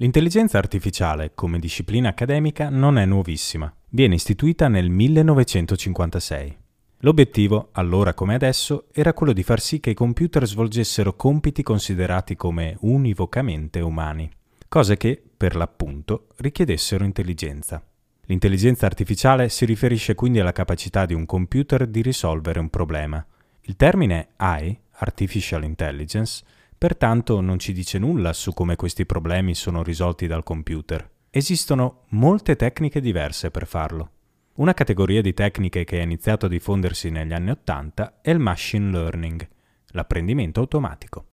L'intelligenza artificiale come disciplina accademica non è nuovissima. Viene istituita nel 1956. L'obiettivo, allora come adesso, era quello di far sì che i computer svolgessero compiti considerati come univocamente umani, cose che, per l'appunto, richiedessero intelligenza. L'intelligenza artificiale si riferisce quindi alla capacità di un computer di risolvere un problema. Il termine AI, Artificial Intelligence, pertanto non ci dice nulla su come questi problemi sono risolti dal computer. Esistono molte tecniche diverse per farlo. Una categoria di tecniche che ha iniziato a diffondersi negli anni Ottanta è il machine learning, l'apprendimento automatico.